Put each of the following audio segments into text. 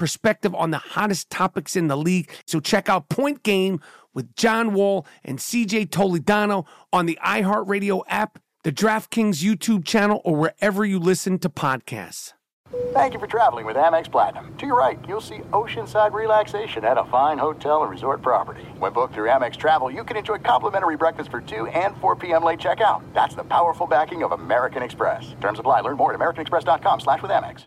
perspective on the hottest topics in the league. So check out Point Game with John Wall and CJ Toledano on the iHeartRadio app, the DraftKings YouTube channel, or wherever you listen to podcasts. Thank you for traveling with Amex Platinum. To your right, you'll see oceanside relaxation at a fine hotel and resort property. When booked through Amex Travel, you can enjoy complimentary breakfast for 2 and 4 p.m. late checkout. That's the powerful backing of American Express. Terms apply. Learn more at americanexpress.com slash with Amex.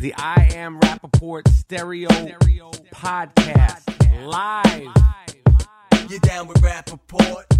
The I Am Rapaport Stereo, Stereo Podcast, podcast. Live. You down with Rapaport?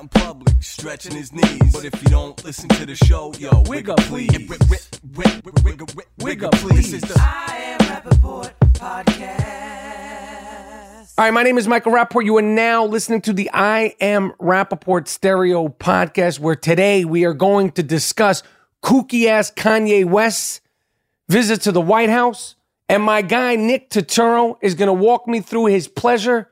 in public, stretching his knees. But if you don't listen to the show, yo, wig up, please. Wig up, please. This is the I am Rapaport podcast. All right, my name is Michael Rapaport. You are now listening to the I Am Rapaport Stereo podcast, where today we are going to discuss kooky ass Kanye West's visit to the White House. And my guy, Nick Turturro, is going to walk me through his pleasure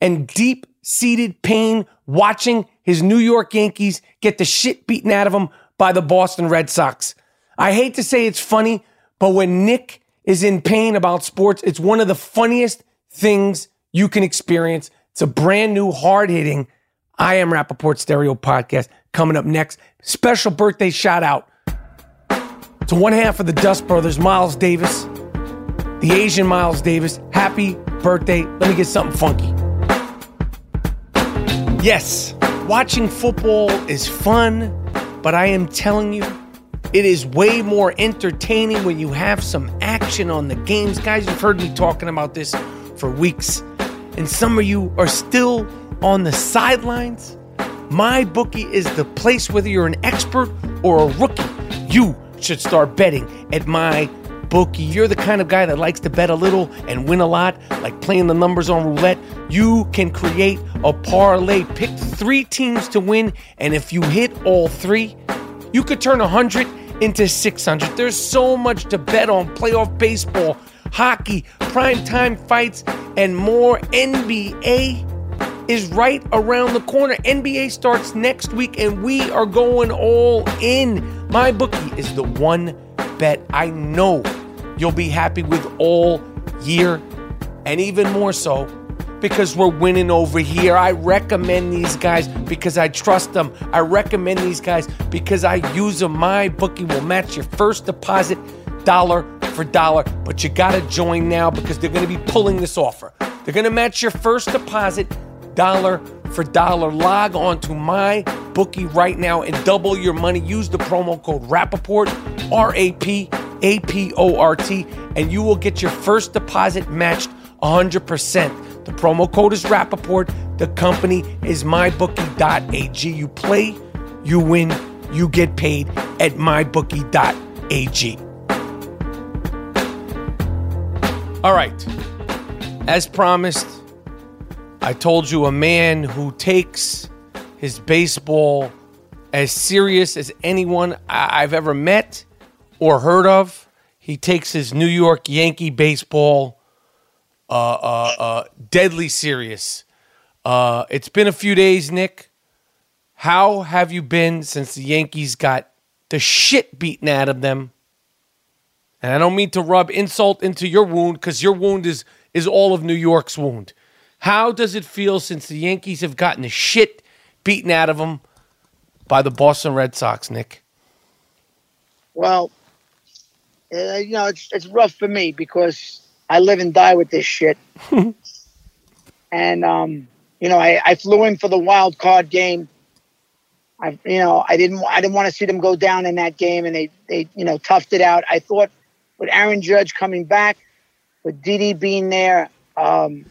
and deep seated pain watching his New York Yankees get the shit beaten out of them by the Boston Red Sox. I hate to say it's funny, but when Nick is in pain about sports, it's one of the funniest things you can experience. It's a brand new, hard hitting I Am Rapaport Stereo podcast coming up next. Special birthday shout out to one half of the Dust Brothers, Miles Davis, the Asian Miles Davis. Happy birthday. Let me get something funky. Yes, watching football is fun, but I am telling you, it is way more entertaining when you have some action on the games. Guys, you've heard me talking about this for weeks, and some of you are still on the sidelines. My bookie is the place, whether you're an expert or a rookie, you should start betting at my bookie. You're the kind of guy that likes to bet a little and win a lot, like playing the numbers on roulette. You can create a parlay. Pick three teams to win, and if you hit all three, you could turn 100 into 600. There's so much to bet on playoff baseball, hockey, primetime fights, and more. NBA is right around the corner. NBA starts next week, and we are going all in. My bookie is the one bet I know you'll be happy with all year, and even more so because we're winning over here. I recommend these guys because I trust them. I recommend these guys because I use them. My bookie will match your first deposit dollar for dollar, but you got to join now because they're going to be pulling this offer. They're going to match your first deposit dollar for dollar. Log on to my bookie right now and double your money. Use the promo code Rapaport, R A P A P O R T, and you will get your first deposit matched 100%. The promo code is Rapaport. The company is mybookie.ag. You play, you win, you get paid at mybookie.ag. All right. As promised, I told you a man who takes his baseball as serious as anyone I- I've ever met or heard of. He takes his New York Yankee baseball uh, uh, uh, deadly serious. Uh, it's been a few days, Nick. How have you been since the Yankees got the shit beaten out of them? And I don't mean to rub insult into your wound because your wound is is all of New York's wound. How does it feel since the Yankees have gotten the shit beaten out of them by the Boston Red Sox, Nick? Well, uh, you know, it's it's rough for me because I live and die with this shit. and um, you know, I, I flew in for the wild card game. I, you know, I didn't I didn't want to see them go down in that game, and they they you know toughed it out. I thought with Aaron Judge coming back, with Didi being there, um,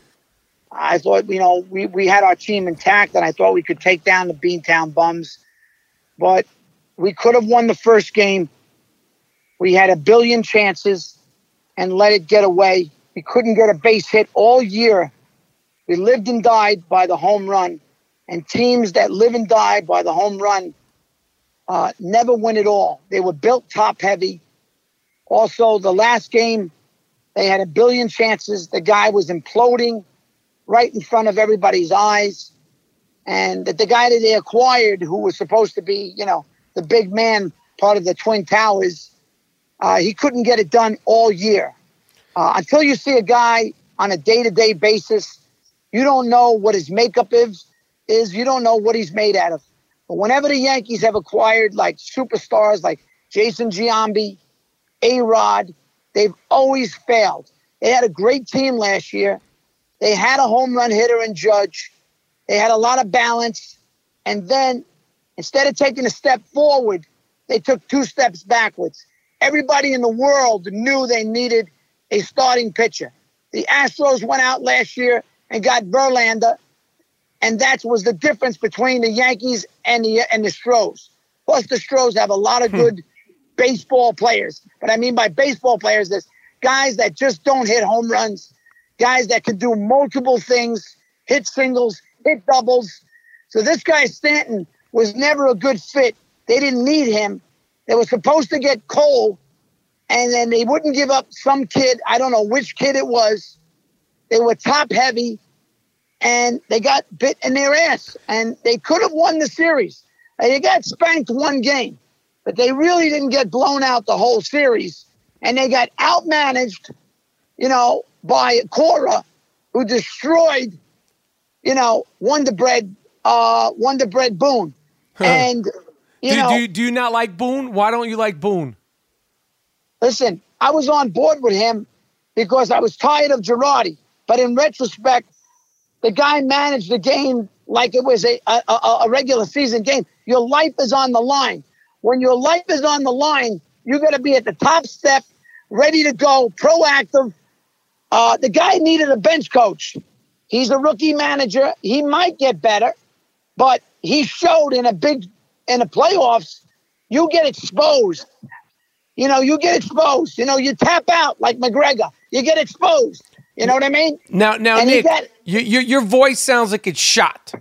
I thought you know we we had our team intact, and I thought we could take down the Beantown Bums, but we could have won the first game. We had a billion chances and let it get away. We couldn't get a base hit all year. We lived and died by the home run. And teams that live and die by the home run uh, never win it all. They were built top heavy. Also, the last game, they had a billion chances. The guy was imploding right in front of everybody's eyes. And that the guy that they acquired, who was supposed to be, you know, the big man, part of the Twin Towers, uh, he couldn't get it done all year. Uh, until you see a guy on a day to day basis, you don't know what his makeup is, is. You don't know what he's made out of. But whenever the Yankees have acquired like superstars like Jason Giambi, A Rod, they've always failed. They had a great team last year. They had a home run hitter and Judge. They had a lot of balance. And then instead of taking a step forward, they took two steps backwards. Everybody in the world knew they needed a starting pitcher. The Astros went out last year and got Verlander, and that was the difference between the Yankees and the and the Stros. Plus, the Stros have a lot of hmm. good baseball players. But I mean by baseball players, there's guys that just don't hit home runs, guys that can do multiple things, hit singles, hit doubles. So this guy Stanton was never a good fit. They didn't need him. They were supposed to get Cole, and then they wouldn't give up some kid. I don't know which kid it was. They were top heavy, and they got bit in their ass, and they could have won the series. They got spanked one game, but they really didn't get blown out the whole series, and they got outmanaged, you know, by Cora, who destroyed, you know, Wonder Bread, uh, Wonder Bread Boone, and you do, know, do, do you not like Boone? Why don't you like Boone? listen, I was on board with him because I was tired of Girardi. But in retrospect, the guy managed the game like it was a, a, a- a regular season game. Your life is on the line. When your life is on the line, you got to be at the top step, ready to go, proactive. Uh, the guy needed a bench coach. He's a rookie manager. He might get better, but he showed in a big in the playoffs. You get exposed. You know, you get exposed. You know, you tap out like McGregor. You get exposed. You know what I mean? Now, now, And Nick, got- your, your your voice sounds like it's shot.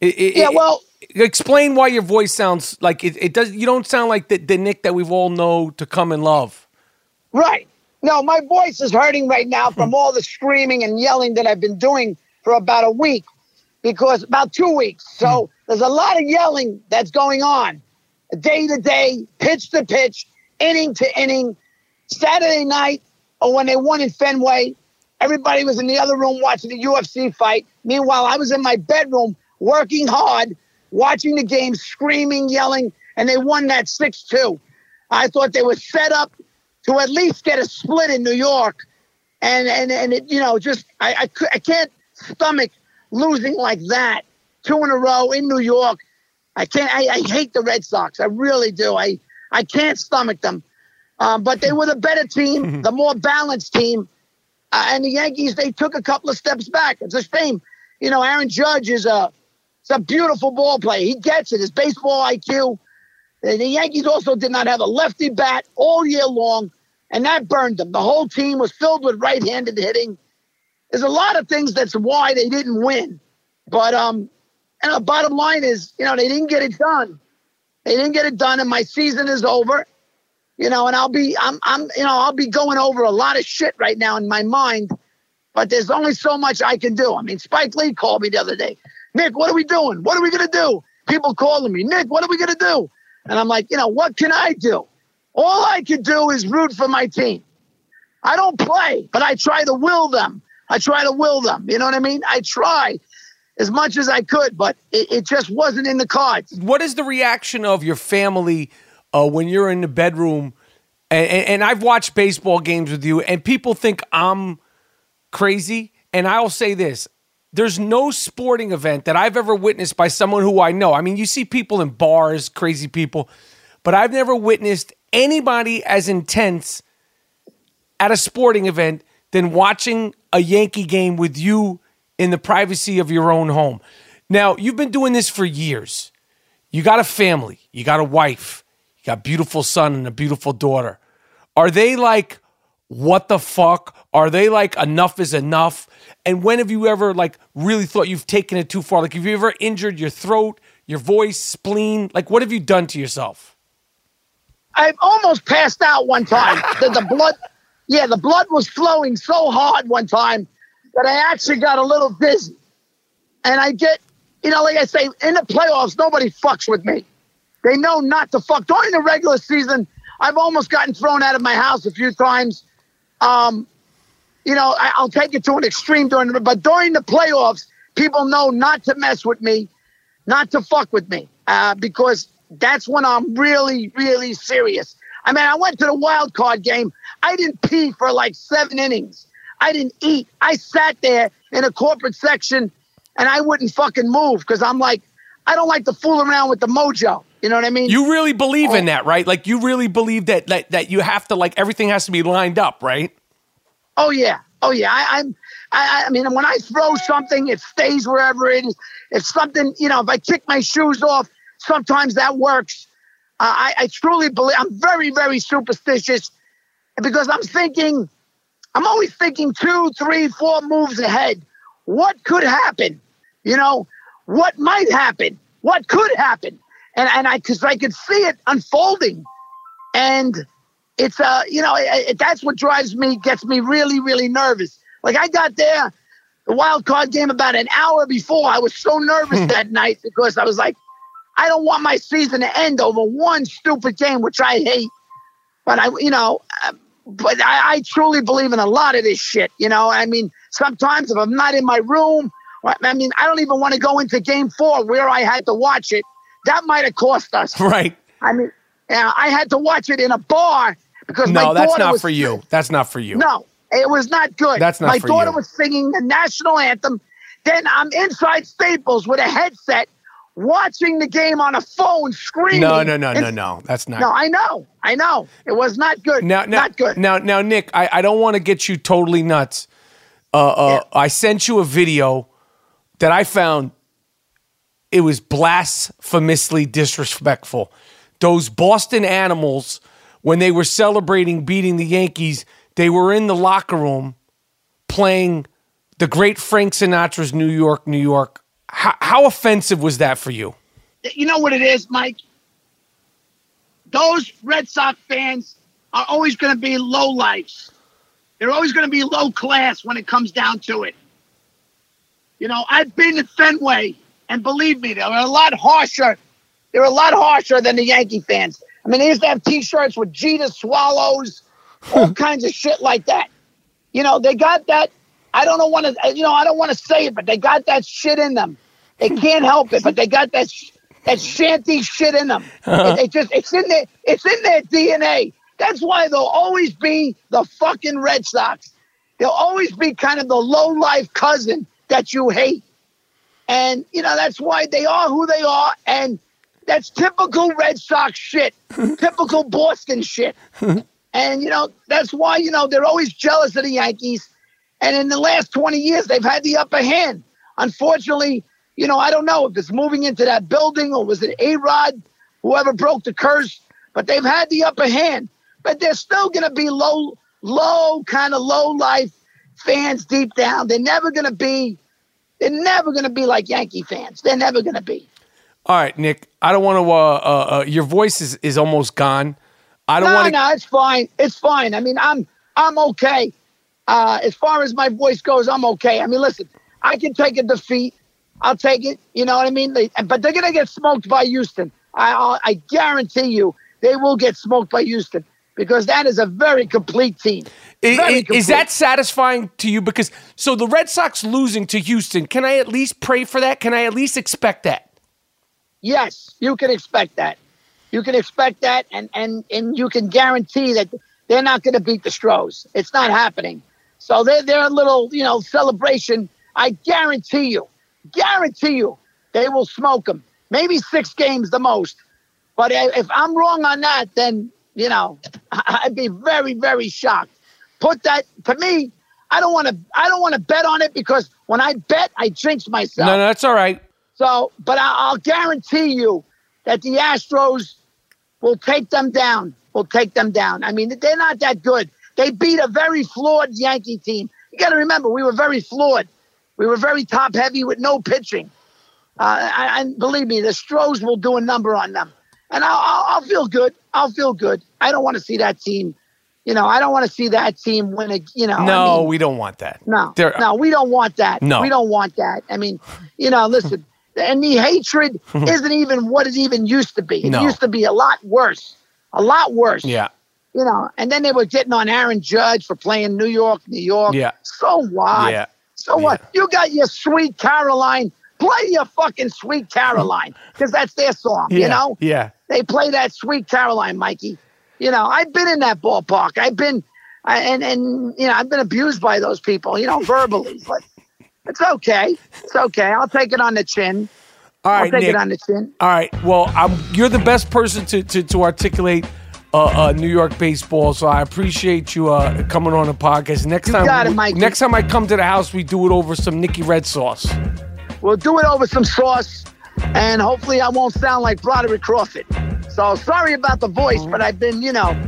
It- it- Yeah, it- well- explain why your voice sounds like it, it does. You don't sound like the, the Nick that we've all know to come and love. Right. No, my voice is hurting right now from all the screaming and yelling that I've been doing for about a week because about two weeks. So hmm. there's a lot of yelling that's going on day to day, pitch to pitch, inning to inning. Saturday night, or when they won in Fenway, everybody was in the other room watching the UFC fight. Meanwhile, I was in my bedroom working hard, watching the game, screaming, yelling, and they won that 6 2. I thought they were set up to at least get a split in New York. And, and, and it, you know, just, I, I, I can't stomach losing like that two in a row in New York. I can't, I, I hate the Red Sox. I really do. I, I can't stomach them. Um, but they were the better team, the more balanced team. Uh, and the Yankees, they took a couple of steps back. It's a shame. You know, Aaron Judge is a, it's a beautiful ball player. He gets it. His baseball IQ. The the Yankees also did not have a lefty bat all year long, and that burned them. The whole team was filled with right-handed hitting. There's a lot of things that's why they didn't win. But um, and the bottom line is, you know, they didn't get it done. They didn't get it done, and my season is over. You know, and I'll be, I'm, I'm, you know, I'll be going over a lot of shit right now in my mind. But there's only so much I can do. I mean, Spike Lee called me the other day. Nick, what are we doing? What are we gonna do? People calling me, Nick, what are we gonna do? And I'm like, you know, what can I do? All I can do is root for my team. I don't play, but I try to will them. I try to will them. You know what I mean? I try as much as I could, but it, it just wasn't in the cards. What is the reaction of your family uh, when you're in the bedroom? And, and, and I've watched baseball games with you, and people think I'm crazy. And I'll say this there's no sporting event that I've ever witnessed by someone who I know. I mean, you see people in bars, crazy people, but I've never witnessed anybody as intense at a sporting event than watching a Yankee game with you in the privacy of your own home. Now, you've been doing this for years. You got a family, you got a wife, you got a beautiful son and a beautiful daughter. Are they like, what the fuck? Are they like, enough is enough? And when have you ever like really thought you've taken it too far? Like, have you ever injured your throat, your voice, spleen? Like, what have you done to yourself? I've almost passed out one time. the, the blood, yeah, the blood was flowing so hard one time that I actually got a little dizzy. And I get, you know, like I say, in the playoffs, nobody fucks with me. They know not to fuck. During the regular season, I've almost gotten thrown out of my house a few times. Um, you know, I, I'll take it to an extreme during the, but during the playoffs, people know not to mess with me, not to fuck with me, uh, because that's when I'm really, really serious. I mean, I went to the wild card game. I didn't pee for like seven innings. I didn't eat. I sat there in a corporate section and I wouldn't fucking move because I'm like, I don't like to fool around with the mojo. You know what I mean? You really believe in oh. that, right? Like, you really believe that, that, that you have to, like, everything has to be lined up, right? Oh yeah, oh yeah. I, I'm. I, I mean, when I throw something, it stays wherever it is. If something, you know, if I kick my shoes off, sometimes that works. I, I truly believe. I'm very, very superstitious because I'm thinking. I'm always thinking two, three, four moves ahead. What could happen? You know, what might happen? What could happen? And and I because I could see it unfolding, and it's uh you know it, it, that's what drives me gets me really really nervous like i got there the wild card game about an hour before i was so nervous that night because i was like i don't want my season to end over one stupid game which i hate but i you know uh, but I, I truly believe in a lot of this shit you know i mean sometimes if i'm not in my room i mean i don't even want to go into game four where i had to watch it that might have cost us Right. i mean yeah, I had to watch it in a bar because my No, that's not was for you. That's not for you. No, it was not good. That's not My daughter you. was singing the national anthem. Then I'm inside Staples with a headset, watching the game on a phone, screaming. No, no, no, no, no. That's not. No, I know, I know. It was not good. Now, now, not good. Now, now, Nick, I, I don't want to get you totally nuts. Uh, uh, I sent you a video that I found. It was blasphemously disrespectful. Those Boston Animals, when they were celebrating beating the Yankees, they were in the locker room playing the great Frank Sinatra's New York, New York. How, how offensive was that for you? you know what it is, Mike? Those Red Sox fans are always going to be low lives. They're always going to be low class when it comes down to it. You know, I've been to Fenway, and believe me, they're a lot harsher. They're a lot harsher than the Yankee fans. I mean, they used to have T-shirts with Jeter swallows, all kinds of shit like that. You know, they got that. I don't know want to. Uh, you know, I don't want to say it, but they got that shit in them. They can't help it, but they got that sh- that shanty shit in them. Uh-huh. It, it just it's in their it's in their DNA. That's why they'll always be the fucking Red Sox. They'll always be kind of the low life cousin that you hate. And you know that's why they are who they are, and that's typical Red Sox shit, typical Boston shit. And you know that's why you know they're always jealous of the Yankees. And in the last 20 years, they've had the upper hand. Unfortunately, you know, I don't know if it's moving into that building or was it A Rod, whoever broke the curse, but they've had the upper hand. But they're still going to be low, low, kind of low life fans deep down. They're never going to be, they're never going to be like Yankee fans. They're never going to be. All right, Nick. I don't want to. Uh, uh, uh, your voice is, is almost gone. I don't no, want to. no, it's fine. It's fine. I mean, I'm I'm okay. Uh, as far as my voice goes, I'm okay. I mean, listen, I can take a defeat. I'll take it. You know what I mean? They, but they're gonna get smoked by Houston. I I'll, I guarantee you, they will get smoked by Houston because that is a very complete team. Very Is complete. that satisfying to you? Because so the Red Sox losing to Houston, can I at least pray for that? Can I at least expect that? Yes, you can expect that. You can expect that, and and and you can guarantee that they're not going to beat the Stros. It's not happening. So they're they're a little you know celebration. I guarantee you, guarantee you, they will smoke them. Maybe six games the most. But if I'm wrong on that, then you know I'd be very very shocked. Put that to me. I don't want to. I don't want to bet on it because when I bet, I jinx myself. No, no, that's all right. So, but I, I'll guarantee you that the Astros will take them down. Will take them down. I mean, they're not that good. They beat a very flawed Yankee team. You got to remember, we were very flawed. We were very top heavy with no pitching. Uh, and believe me, the Stros will do a number on them, and I'll, I'll, I'll feel good. I'll feel good. I don't want to see that team. You know, I don't want to see that team win a. You know, I No, mean, we don't want that. no, There- no, we don't want that. No. we don't want that. I mean, you know, listen, and the hatred isn't even what it even used to be. It No. used to be a lot worse, a lot worse. Yeah. You know, and then they were getting on Aaron Judge for playing New York, New York. Yeah. So what? Yeah. So what? Yeah. You got your sweet Caroline. Play your fucking sweet Caroline because that's their song. Yeah. You know, Yeah. they play that sweet Caroline, Mikey. You know, I've been in that ballpark. I've been, I, and and you know, I've been abused by those people. You know, verbally, but it's okay. It's okay. I'll take it on the chin. All I'll take Nick. it on the chin. All right. Well, I'm, you're the best person to to, to articulate uh, uh, New York baseball. So I appreciate you uh, coming on the podcast. Next You time, it, next time I come to the house, we do it over some Nicky Red sauce. We'll do it over some sauce, and hopefully, I won't sound like Broderick Crawford. So sorry about the voice, but I've been, you know,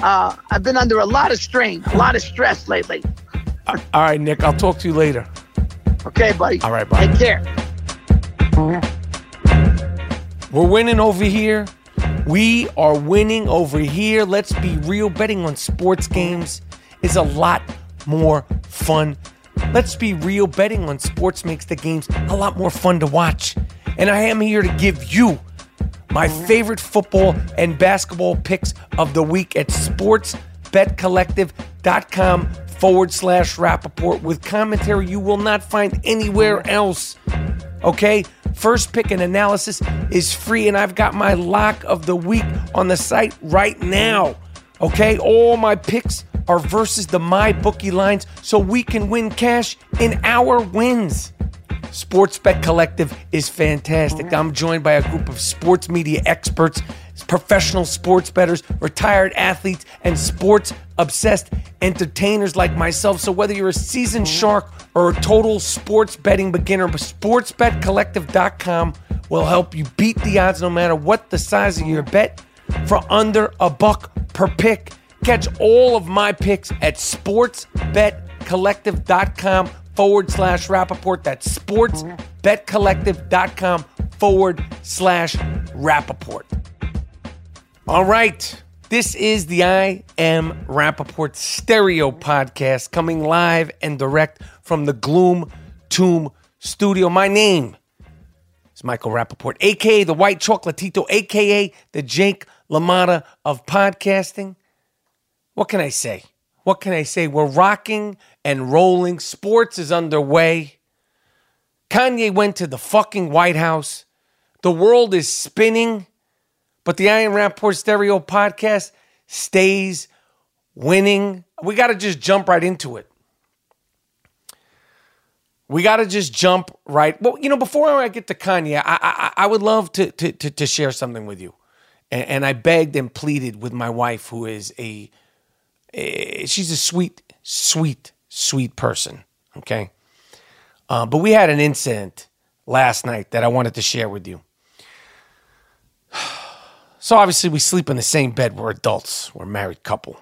uh, I've been under a lot of strain, a lot of stress lately. All right, Nick. I'll talk to you later. Okay, buddy. All right, bye. Take care. We're winning over here. We are winning over here. Let's be real. Betting on sports games is a lot more fun. Let's be real. Betting on sports makes the games a lot more fun to watch. And I am here to give you my favorite football and basketball picks of the week at sportsbetcollective.com forward slash Rapaport with commentary you will not find anywhere else. Okay, first pick and analysis is free, and I've got my lock of the week on the site right now. Okay, all my picks are versus the my bookie lines, so we can win cash in our wins. Sports Bet Collective is fantastic. I'm joined by a group of sports media experts, professional sports bettors, retired athletes, and sports obsessed entertainers like myself. So, whether you're a seasoned shark or a total sports betting beginner, sportsbetcollective.com will help you beat the odds no matter what the size of your bet for under a buck per pick. Catch all of my picks at sportsbetcollective.com forward slash Rapaport. That's sportsbetcollective.com forward slash Rapaport. All right. This is the I Am Rapaport stereo podcast coming live and direct from the Gloom Tomb studio. My name is Michael Rapaport, aka the White Chocolatito, aka the Jake LaMotta of podcasting. What can I say? What can I say? We're rocking and rolling. Sports is underway. Kanye went to the fucking White House. The world is spinning, but the I Am Rapaport Stereo podcast stays winning. We got to just jump right into it. We got to just jump right. Well, you know, before I get to Kanye, I I, I would love to, to to to share something with you, and, and I begged and pleaded with my wife, who is a, a she's a sweet, sweet, sweet person. Okay. Uh, but we had an incident last night that I wanted to share with you. So obviously, we sleep in the same bed. We're adults. We're a married couple.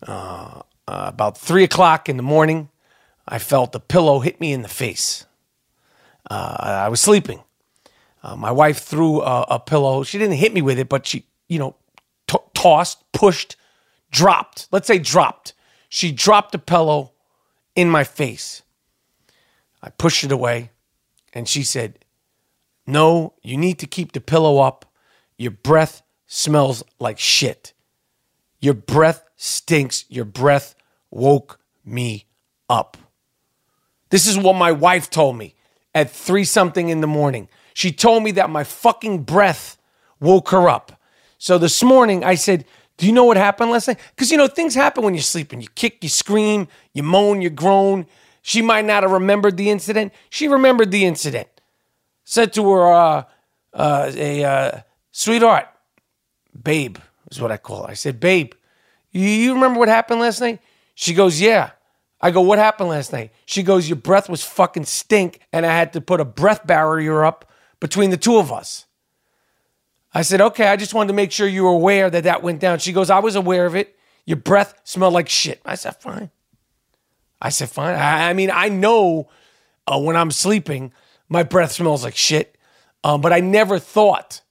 Uh, uh, about three o'clock in the morning, I felt a pillow hit me in the face. Uh, I was sleeping. Uh, my wife threw a, a, pillow. She didn't hit me with it, but she, you know, t- tossed, pushed, dropped. Let's say dropped. She dropped a pillow in my face. I pushed it away, and she said, No, you need to keep the pillow up. Your breath smells like shit. Your breath stinks. Your breath woke me up. This is what my wife told me at three something in the morning. She told me that my fucking breath woke her up. So this morning I said, Do you know what happened last night? Because you know, things happen when you're sleeping. You kick, you scream, you moan, you groan. She might not have remembered the incident. She remembered the incident. Said to her, uh, uh, a uh, sweetheart, babe is what I call her. I said, babe, you remember what happened last night? She goes, yeah. I go, what happened last night? She goes, your breath was fucking stink, and I had to put a breath barrier up between the two of us. I said, okay, I just wanted to make sure you were aware that that went down. She goes, I was aware of it. Your breath smelled like shit. I said, fine. I said, fine. I, I mean, I know uh, when I'm sleeping, my breath smells like shit, um, but I never thought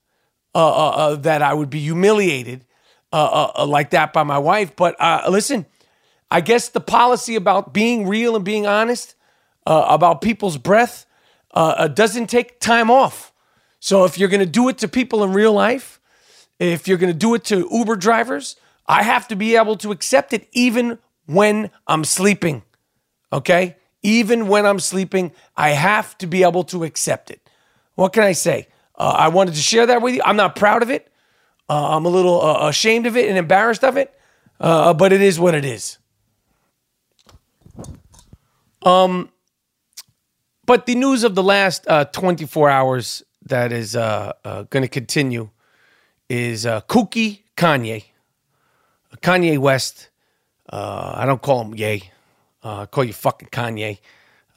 uh, uh, uh, that I would be humiliated uh, like that by my wife. But listen, I guess the policy about being real and being honest about people's breath doesn't take time off. So if you're going to do it to people in real life, if you're going to do it to Uber drivers, I have to be able to accept it even when I'm sleeping. Okay? Even when I'm sleeping, I have to be able to accept it. What can I say? Uh, I wanted to share that with you. I'm not proud of it. Uh, I'm a little uh, ashamed of it and embarrassed of it, uh, but it is what it is. Um, but the news of the last uh, 24 hours that is uh, going to continue is Kooky Kanye, Kanye West. I don't call him Ye. I call you fucking Kanye,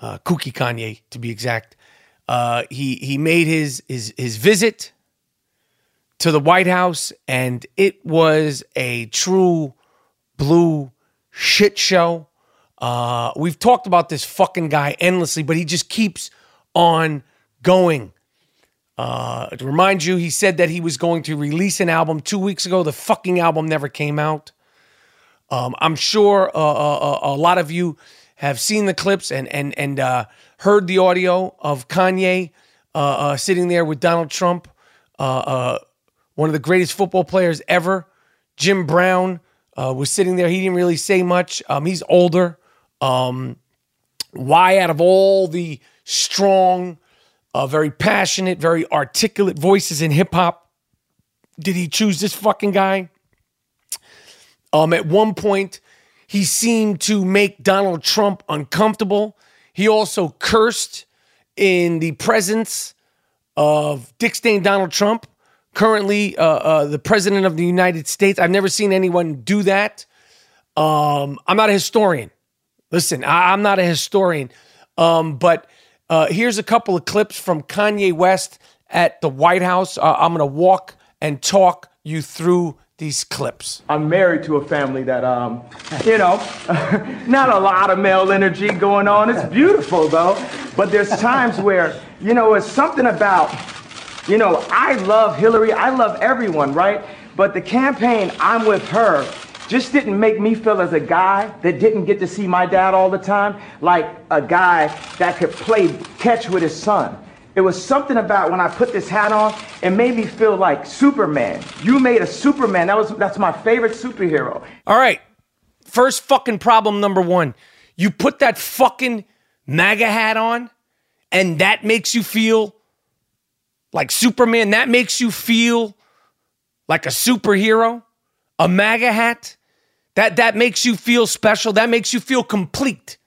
Kooky Kanye to be exact. Uh, he he made his his his visit to the White House, and it was a true blue shit show. Uh, we've talked about this fucking guy endlessly, but he just keeps on going. Uh, to remind you, he said that he was going to release an album two weeks ago. The fucking album never came out. Um, I'm sure uh, uh, uh a lot of you have seen the clips and and and uh, heard the audio of Kanye uh, uh, sitting there with Donald Trump, uh, uh one of the greatest football players ever. Jim Brown uh, was sitting there. He didn't really say much. Um, he's older. Um, why, out of all the strong, very passionate, very articulate voices in hip hop, did he choose this fucking guy? Um, at one point, he seemed to make Donald Trump uncomfortable. He also cursed in the presence of Dick Stain Donald Trump, currently uh, uh, the president of the United States. I've never seen anyone do that. Um, I'm not a historian. Listen, I, am not a historian. Um, but uh, here's a couple of clips from Kanye West at the White House. I'm going to walk and talk you through these clips. I'm married to a family that, um, you know, not a lot of male energy going on. It's beautiful though, but there's times where, you know, it's something about, you know, I love Hillary, I love everyone, right? But the campaign, I'm with her, just didn't make me feel as a guy that didn't get to see my dad all the time, like a guy that could play catch with his son. It was something about when I put this hat on, it made me feel like Superman. You made a Superman. That was that's my favorite superhero. All right. First fucking problem number 1. You put that fucking MAGA hat on and that makes you feel like Superman. That makes you feel like a superhero. A MAGA hat. That that makes you feel special. That makes you feel complete.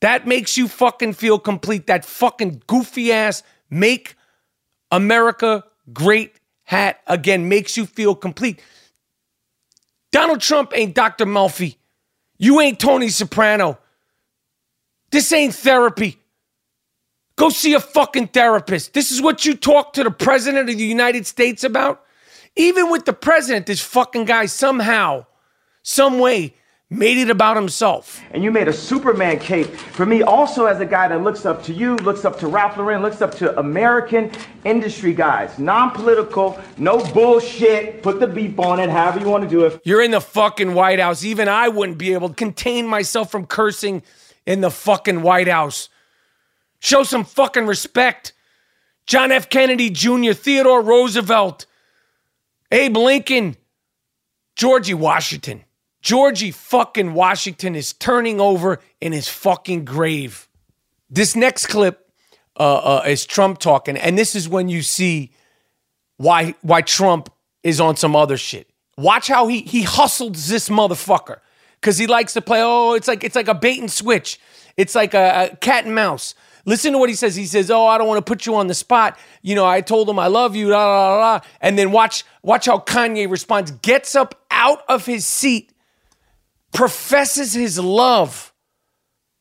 That makes you fucking feel complete. That fucking goofy ass Make America great hat again makes you feel complete. Donald Trump ain't Dr. Melfi. You ain't Tony Soprano. This ain't therapy. Go see a fucking therapist. This is what you talk to the president of the United States about? Even with the president, this fucking guy somehow, some way, made it about himself. And you made a Superman cape for me also as a guy that looks up to you, looks up to Ralph Lauren, looks up to American industry guys. Non-political, no bullshit. Put the beep on it, however you want to do it. You're in the fucking White House. Even I wouldn't be able to contain myself from cursing in the fucking White House. Show some fucking respect. John F. Kennedy Jr., Theodore Roosevelt, Abe Lincoln, Georgie Washington. Georgie fucking Washington is turning over in his fucking grave. This next clip uh, uh, is Trump talking, and this is when you see why why Trump is on some other shit. Watch how he he hustled this motherfucker because he likes to play. Oh, it's like it's like a bait and switch. It's like a, a cat and mouse. Listen to what he says. He says, "Oh, I don't want to put you on the spot. You know, I told him I love you." La, la, la, And then watch watch how Kanye responds. Gets up out of his seat professes his love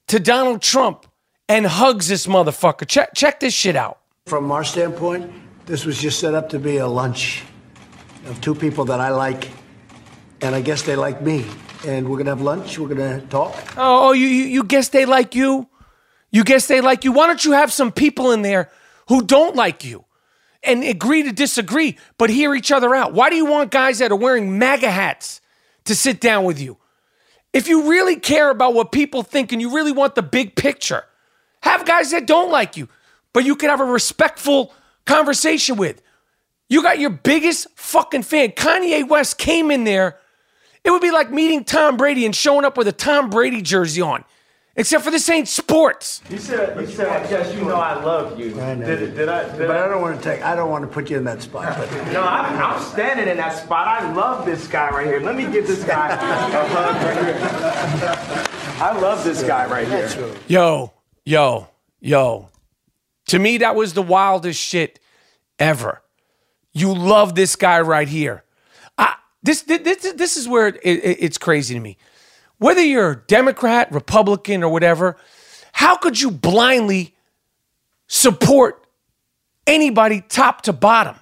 to Donald Trump and hugs this motherfucker. Check check this shit out. From our standpoint, this was just set up to be a lunch of two people that I like, and I guess they like me. And we're gonna have lunch. We're gonna talk. Oh, oh, you you, you guess they like you? You guess they like you? Why don't you have some people in there who don't like you? And agree to disagree, but hear each other out. Why do you want guys that are wearing MAGA hats to sit down with you? If you really care about what people think and you really want the big picture, have guys that don't like you, but you can have a respectful conversation with. You got your biggest fucking fan. Kanye West came in there. It would be like meeting Tom Brady and showing up with a Tom Brady jersey on. Except for this ain't sports. You said, you said, I guess you know I love you. I know. Did, did I? Did But I? I don't want to take. I don't want to put you in that spot. But No, I'm, I'm standing in that spot. I love this guy right here. Let me give this guy a hug right here. I love this guy right here. Yo, yo, yo. To me, that was the wildest shit ever. You love this guy right here. I, this, this, this is where it, it- it's crazy to me. Whether you're a Democrat, Republican, or whatever, how could you blindly support anybody top to bottom?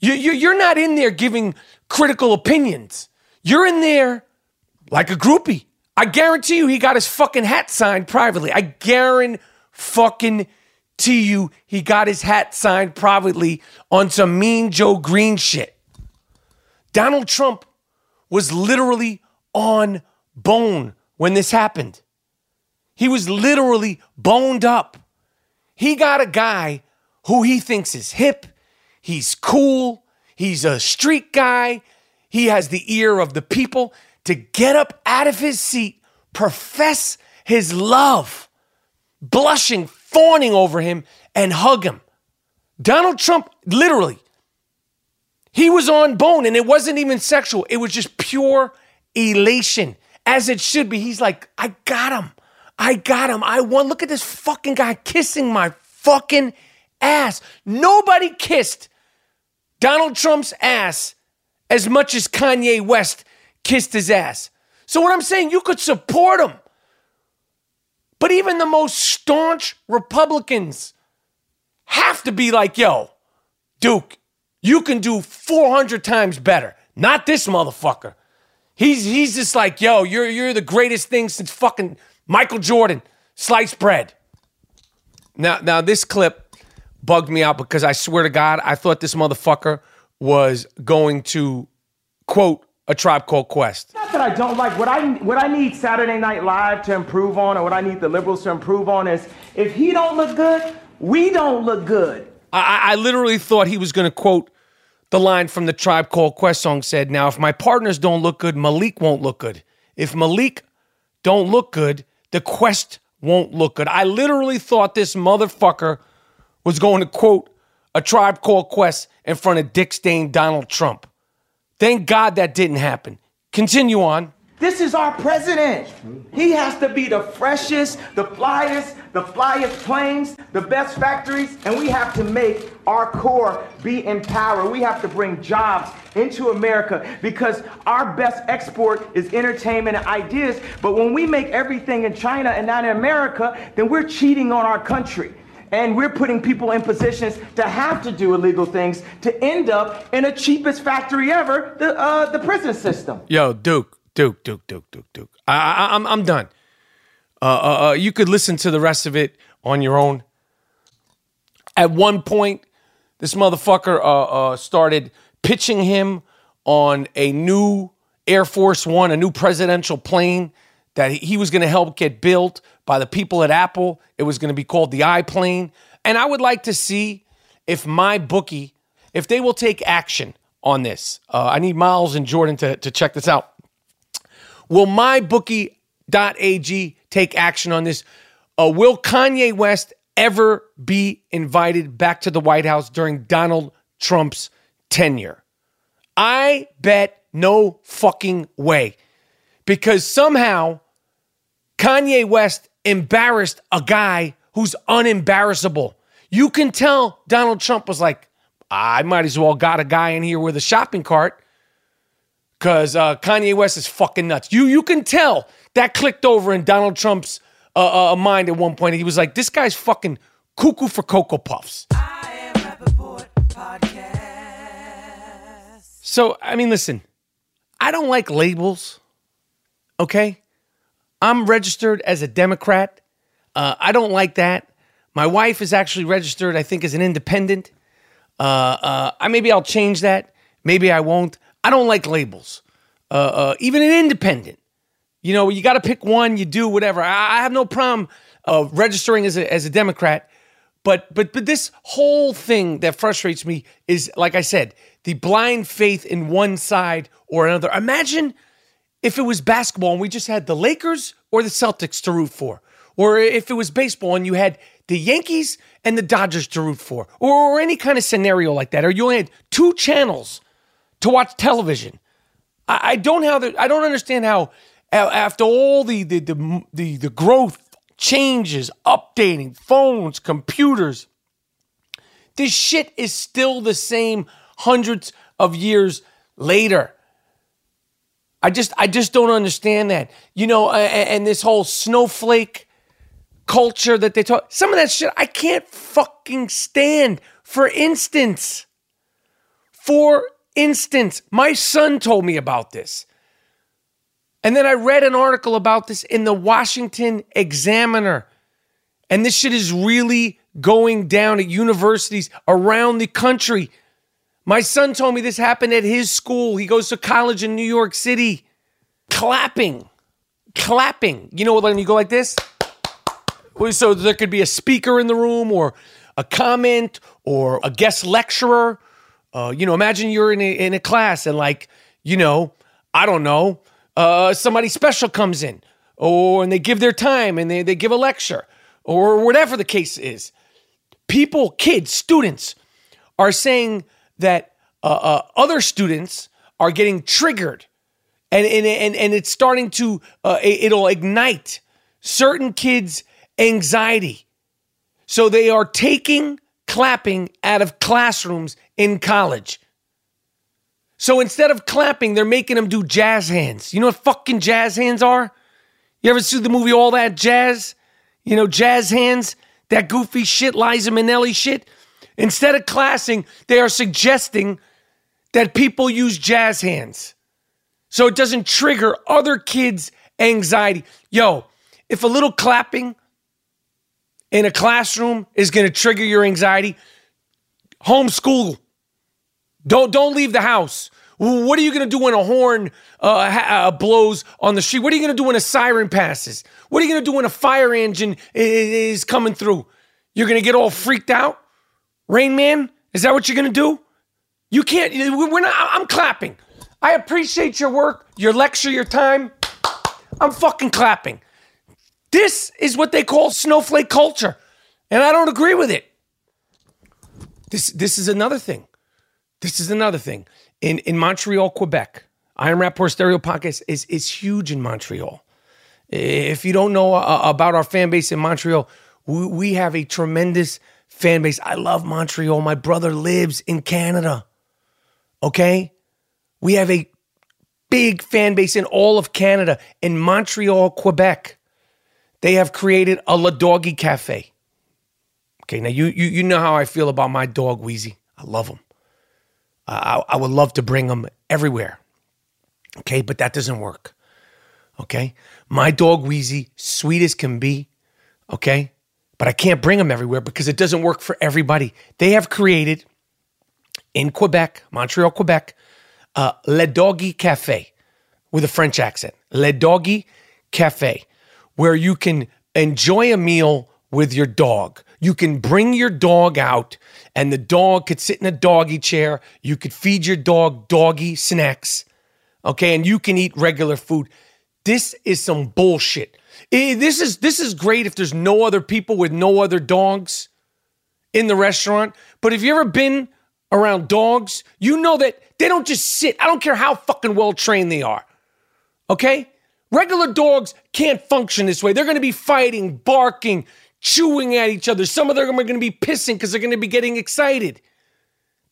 You, you, you're not in there giving critical opinions. You're in there like a groupie. I guarantee you he got his fucking hat signed privately. I guarantee fucking to you he got his hat signed privately on some mean Joe Greene shit. Donald Trump was literally on bone when this happened. He was literally boned up. He got a guy who he thinks is hip, he's cool, he's a street guy, he has the ear of the people to get up out of his seat, profess his love, blushing, fawning over him, and hug him. Donald Trump, literally, he was on bone and it wasn't even sexual. It was just pure elation, as it should be. He's like, I got him. I got him. I won. Look at this fucking guy kissing my fucking ass. Nobody kissed Donald Trump's ass as much as Kanye West kissed his ass. So, what I'm saying, you could support him. But even the most staunch Republicans have to be like, yo, Duke, you can do 400 times better. Not this motherfucker. He's he's just like, yo, you're you're the greatest thing since fucking Michael Jordan, sliced bread. Now now this clip bugged me out because I swear to God, I thought this motherfucker was going to quote a tribe called Quest. Not that I don't like what I what I need Saturday Night Live to improve on, or what I need the liberals to improve on is if he don't look good, we don't look good. I, I I literally thought he was going to quote the line from the Tribe Called Quest song said, Now, if my partners don't look good, Malik won't look good. If Malik don't look good, the Quest won't look good. I literally thought this motherfucker was going to quote a Tribe Called Quest in front of Dick Stain Donald Trump. Thank God that didn't happen. Continue on. This is our president. He has to be the freshest, the flyest, the flyest planes, the best factories, and we have to make our core be empowered. We have to bring jobs into America because our best export is entertainment and ideas. But when we make everything in China and not in America, then we're cheating on our country. And we're putting people in positions to have to do illegal things to end up in the cheapest factory ever, the, uh, the prison system. Yo, Duke, Duke, Duke, Duke, Duke, Duke. I, I, I'm, I'm done. Uh, uh, uh, you could listen to the rest of it on your own. At one point, this motherfucker uh, uh, started pitching him on a new Air Force One, a new presidential plane that he was going to help get built by the people at Apple. It was going to be called the iPlane. And I would like to see if my bookie, if they will take action on this. Uh, I need Miles and Jordan to, to check this out. Will mybookie.ag take action on this? Uh, will Kanye West ever be invited back to the White House during Donald Trump's tenure? I bet no fucking way. Because somehow Kanye West embarrassed a guy who's unembarrassable. You can tell Donald Trump was like, I might as well got a guy in here with a shopping cart because uh, Kanye West is fucking nuts. You you can tell that clicked over in Donald Trump's uh, uh, mind at one point. He was like, "This guy's fucking cuckoo for cocoa puffs." So I mean, listen, I don't like labels. Okay, I'm registered as a Democrat. Uh, I don't like that. My wife is actually registered, I think, as an independent. Uh, uh, I maybe I'll change that. Maybe I won't. I don't like labels. Uh, uh, even an independent. You know, you got to pick one. You do whatever. I, I have no problem uh, registering as a as a Democrat. But but but this whole thing that frustrates me is, like I said, the blind faith in one side or another. Imagine if it was basketball and we just had the Lakers or the Celtics to root for, or if it was baseball and you had the Yankees and the Dodgers to root for, or, or any kind of scenario like that, or you only had two channels to watch television. I, I don't how the, I don't understand how after all the the, the the the growth changes, updating phones, computers, this shit is still the same hundreds of years later. I just I just don't understand that. You know, and, and this whole snowflake culture that they talk some of that shit I can't fucking stand. For instance, for instance, my son told me about this. And then I read an article about this in the Washington Examiner. And this shit is really going down at universities around the country. My son told me this happened at his school. He goes to college in New York City. Clapping. Clapping. You know what? when you go like this? So there could be a speaker in the room or a comment or a guest lecturer. Uh, you know, imagine you're in a, in a class and like, you know, I don't know, uh, somebody special comes in or and they give their time and they, they give a lecture or whatever the case is. People, kids, students are saying that uh, uh, other students are getting triggered and, and, and, and it's starting to, uh, it'll ignite certain kids' anxiety. So they are taking clapping out of classrooms in college. So instead of clapping, they're making them do jazz hands. You know what fucking jazz hands are? You ever see the movie All That Jazz? You know, jazz hands, that goofy shit, Liza Minnelli shit. Instead of classing, they are suggesting that people use jazz hands so it doesn't trigger other kids' anxiety. Yo, if a little clapping in a classroom is going to trigger your anxiety, homeschool don't don't leave the house. What are you going to do when a horn uh, uh, blows on the street? What are you going to do when a siren passes? What are you going to do when a fire engine is coming through? You're going to get all freaked out? Rain Man, is that what you're going to do? You can't. We're not. I'm clapping. I appreciate your work, your lecture, your time. I'm fucking clapping. This is what they call snowflake culture, and I don't agree with it. This this is another thing. This is another thing. In, in Montreal, Quebec, I Am Rapaport Stereo Podcast is, is huge in Montreal. If you don't know uh, about our fan base in Montreal, we, we have a tremendous fan base. I love Montreal. My brother lives in Canada. Okay? We have a big fan base in all of Canada. In Montreal, Quebec, they have created a La Doggy Cafe. Okay, now you, you you know how I feel about my dog Wheezy. I love him. I, I would love to bring them everywhere. Okay, but that doesn't work. Okay, my dog Wheezy, sweet as can be. Okay, but I can't bring them everywhere because it doesn't work for everybody. They have created in Quebec, Montreal, Quebec, uh, Le Doggy Cafe with a French accent. Le Doggy Cafe, where you can enjoy a meal with your dog. You can bring your dog out, and the dog could sit in a doggy chair. You could feed your dog doggy snacks, okay, and you can eat regular food. This is some bullshit. This is this is great if there's no other people with no other dogs in the restaurant. But if you ever been around dogs, you know that they don't just sit. I don't care how fucking well trained they are. Okay? Regular dogs can't function this way. They're going to be fighting, barking, chewing at each other. Some of them are going to be pissing because they're going to be getting excited.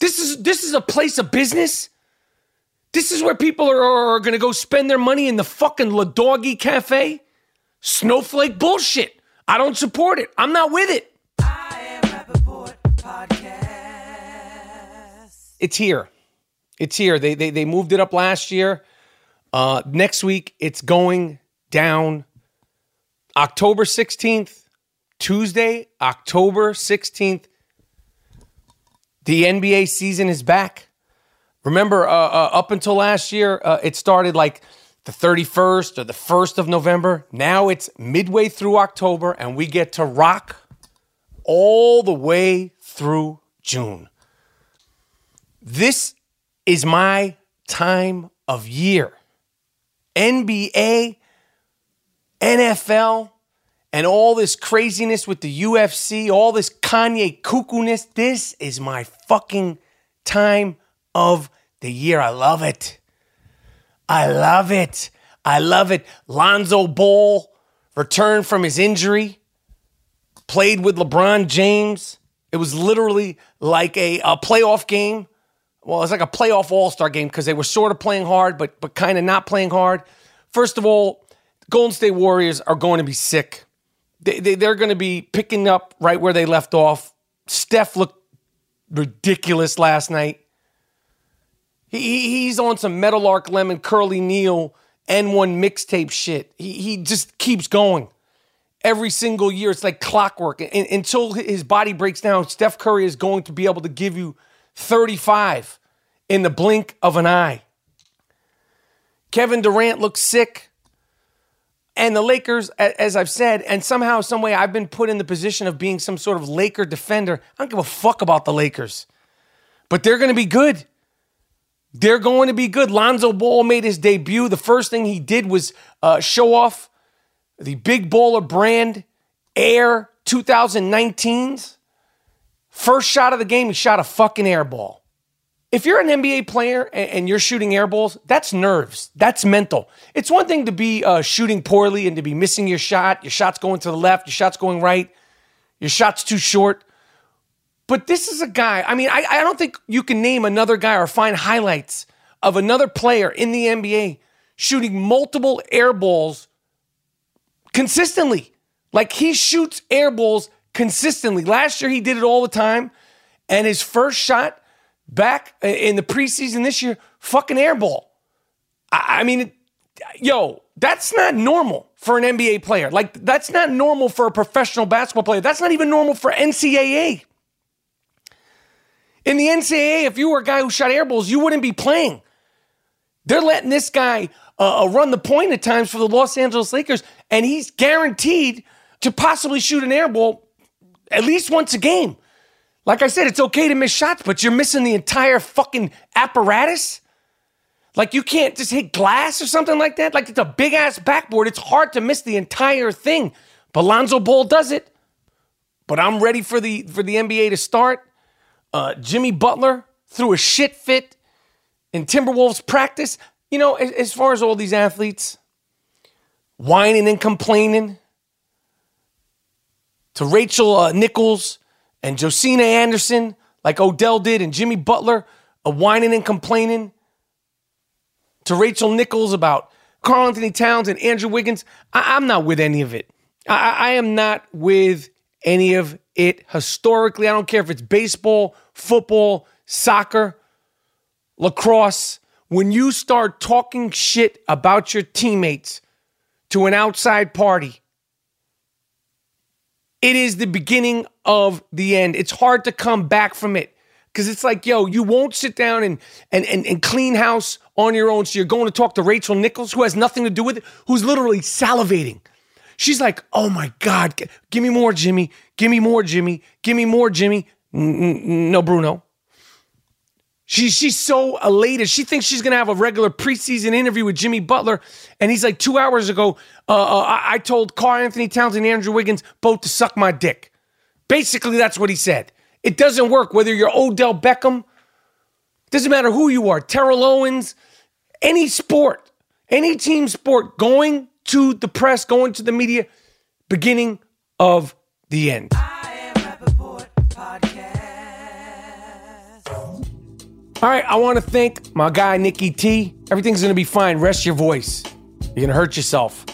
This is this is a place of business. This is where people are, are going to go spend their money in the fucking La Doggy Cafe. Snowflake bullshit. I don't support it. I'm not with it. It's here. It's here. They, they, they moved it up last year. Uh, next week, it's going down October 16th Tuesday, October 16th, the NBA season is back. Remember, uh, uh, up until last year, uh, it started like the 31st or the 1st of November. Now it's midway through October, and we get to rock all the way through June. This is my time of year. NBA, NFL, and all this craziness with the UFC, all this Kanye cuckoo-ness, this is my fucking time of the year. I love it. I love it. I love it. Lonzo Ball returned from his injury, played with LeBron James. It was literally like a, a playoff game. Well, it's like a playoff all-star game because they were sort of playing hard, but but kind of not playing hard. First of all, Golden State Warriors are going to be sick they, they, they're going to be picking up right where they left off. Steph looked ridiculous last night. He, he's on some Meadowlark Lemon Curly Neal AND1 mixtape shit. He, he just keeps going. Every single year, it's like clockwork. And, until his body breaks down, Steph Curry is going to be able to give you 35 in the blink of an eye. Kevin Durant looks sick. And the Lakers, as I've said, and somehow, some way, I've been put in the position of being some sort of Laker defender. I don't give a fuck about the Lakers, but they're going to be good. They're going to be good. Lonzo Ball made his debut. The first thing he did was uh, show off the Big Baller brand Air 2019s. First shot of the game, he shot a fucking air ball. If you're an NBA player and you're shooting air balls, that's nerves. That's mental. It's one thing to be uh, shooting poorly and to be missing your shot. Your shot's going to the left, your shot's going right, your shot's too short. But this is a guy, I mean, I, I don't think you can name another guy or find highlights of another player in the NBA shooting multiple air balls consistently. Like he shoots air balls consistently. Last year, he did it all the time. And his first shot back in the preseason this year, fucking airball. I, I mean, yo, that's not normal for an NBA player. Like, that's not normal for a professional basketball player. That's not even normal for NCAA. In the NCAA, if you were a guy who shot airballs, you wouldn't be playing. They're letting this guy uh, uh, run the point at times for the Los Angeles Lakers, and he's guaranteed to possibly shoot an airball at least once a game. Like I said, it's okay to miss shots, but you're missing the entire fucking apparatus. Like you can't just hit glass or something like that. Like it's a big ass backboard. It's hard to miss the entire thing. But Lonzo Ball does it. But I'm ready for the for the NBA to start. Uh, Jimmy Butler threw a shit fit in Timberwolves practice. you know, as, as far as all these athletes whining and complaining, to Rachel uh, Nichols and Josina Anderson, like Odell did, and Jimmy Butler, a whining and complaining, to Rachel Nichols about Karl-Anthony Towns and Andrew Wiggins. I- am not with any of it. I-, I am not with any of it historically. I don't care if it's baseball, football, soccer, lacrosse. When you start talking shit about your teammates to an outside party, it is the beginning of the end. It's hard to come back from it because it's like, yo, you won't sit down and, and, and, and clean house on your own. So you're going to talk to Rachel Nichols, who has nothing to do with it, who's literally salivating. She's like, oh my God, give me more, Jimmy. Give me more, Jimmy. Give me more, Jimmy. No, Bruno. She's she's so elated. She thinks she's gonna have a regular preseason interview with Jimmy Butler, and he's like two hours ago. Uh, uh, I, I, told Karl-Anthony Towns and Andrew Wiggins both to suck my dick. Basically, that's what he said. It doesn't work whether you're Odell Beckham. Doesn't matter who you are, Terrell Owens, any sport, any team sport, going to the press, going to the media, beginning of the end. All right, I want to thank my guy, Nikki T. Everything's going to be fine. Rest your voice. You're going to hurt yourself.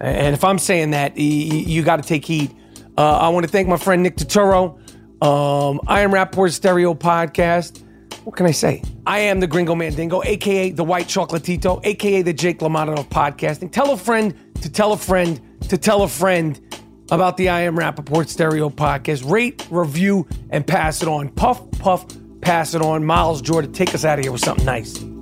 And if I'm saying that, you got to take heed. Uh, I want to thank my friend Nick Turturro. Um, I am Rapaport Stereo Podcast. What can I say? I am the Gringo Mandingo, aka the White Chocolatito, aka the Jake LaMotta of podcasting. Tell a friend to tell a friend to tell a friend about the I Am Rapaport Stereo Podcast. Rate, review, and pass it on. Puff, puff, pass it on. Miles Jordan, take us out of here with something nice.